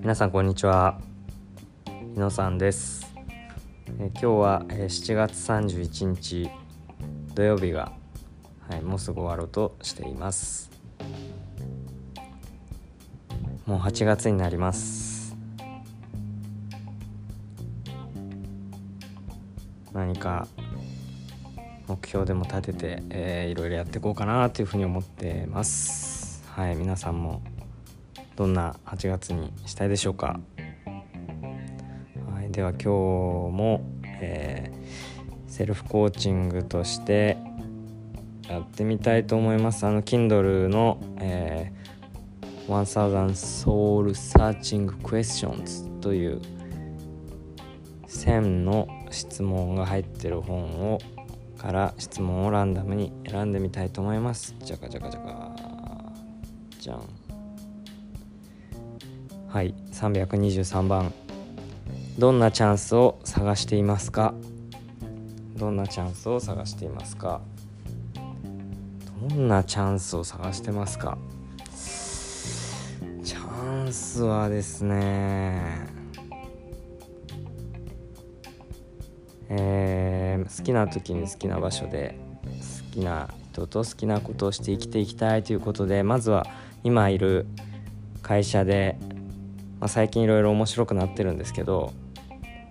皆さんこんにちは。日野さんです。え今日はえ7月31日土曜日が、はい、もうすぐ終わろうとしています。もう8月になります。何か目標でも立てて、えー、いろいろやっていこうかなというふうに思ってます。はい皆さんもどんな8月にしたいでしょうか、はい、では今日も、えー、セルフコーチングとしてやってみたいと思います。あの Kindle の、えー、1000 Soul Searching Questions という1000の質問が入ってる本をから質問をランダムに選んでみたいと思います。じゃかじゃかじゃかじゃん。はい323番。どんなチャンスを探していますか？どんなチャンスを探していますか？どんなチャンスを探してますか？チャンスはですね。えー、好きな時に好きな場所で好きな人と好きなことをして生きていきたいということでまずは今いる会社でまあ、最近いろいろ面白くなってるんですけど、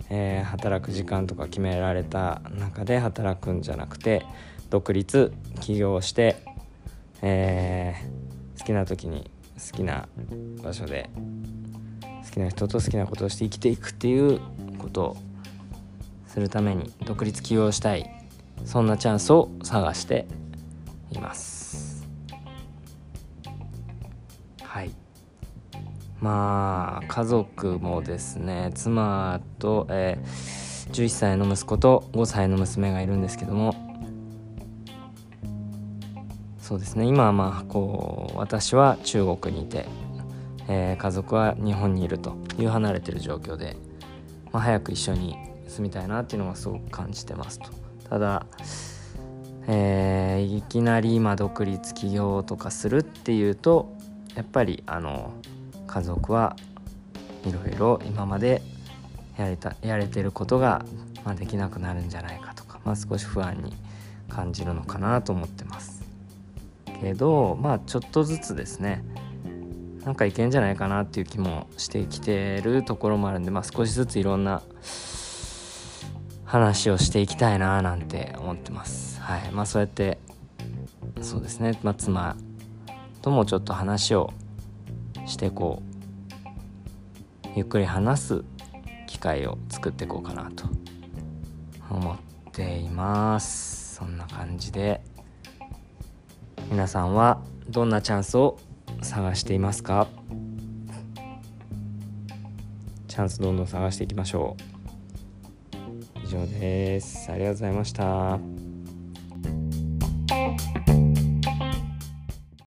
えー、働く時間とか決められた中で働くんじゃなくて独立起業して、えー、好きな時に好きな場所で好きな人と好きなことをして生きていくっていうことをするために独立起業したいそんなチャンスを探しています。はい。まあ家族もですね妻と、えー、11歳の息子と5歳の娘がいるんですけども。そうですね今はまあこう私は中国にいて、えー、家族は日本にいるという離れてる状況で、まあ、早く一緒に住みたいなっていうのがすごく感じてますと。ただえー、いきなり今独立起業とかするっていうとやっぱりあの家族はいろいろ今までやれたやれてることが、まあ、できなくなるんじゃないかとか、まあ、少し不安に感じるのかなと思ってます。けどまあちょっとずつですねなんかいけんじゃないかなっていう気もしてきてるところもあるんで、まあ、少しずついろんな話をしていきたいななんて思ってます。はい。まあそうやってそうですね、まあ、妻ともちょっと話をしてこうゆっくり話す機会を作っていこうかなと思っています。そんな感じで皆さんはどんなチャンスを探していますか？チャンスどんどん探していきましょう。以上です。ありがとうございました。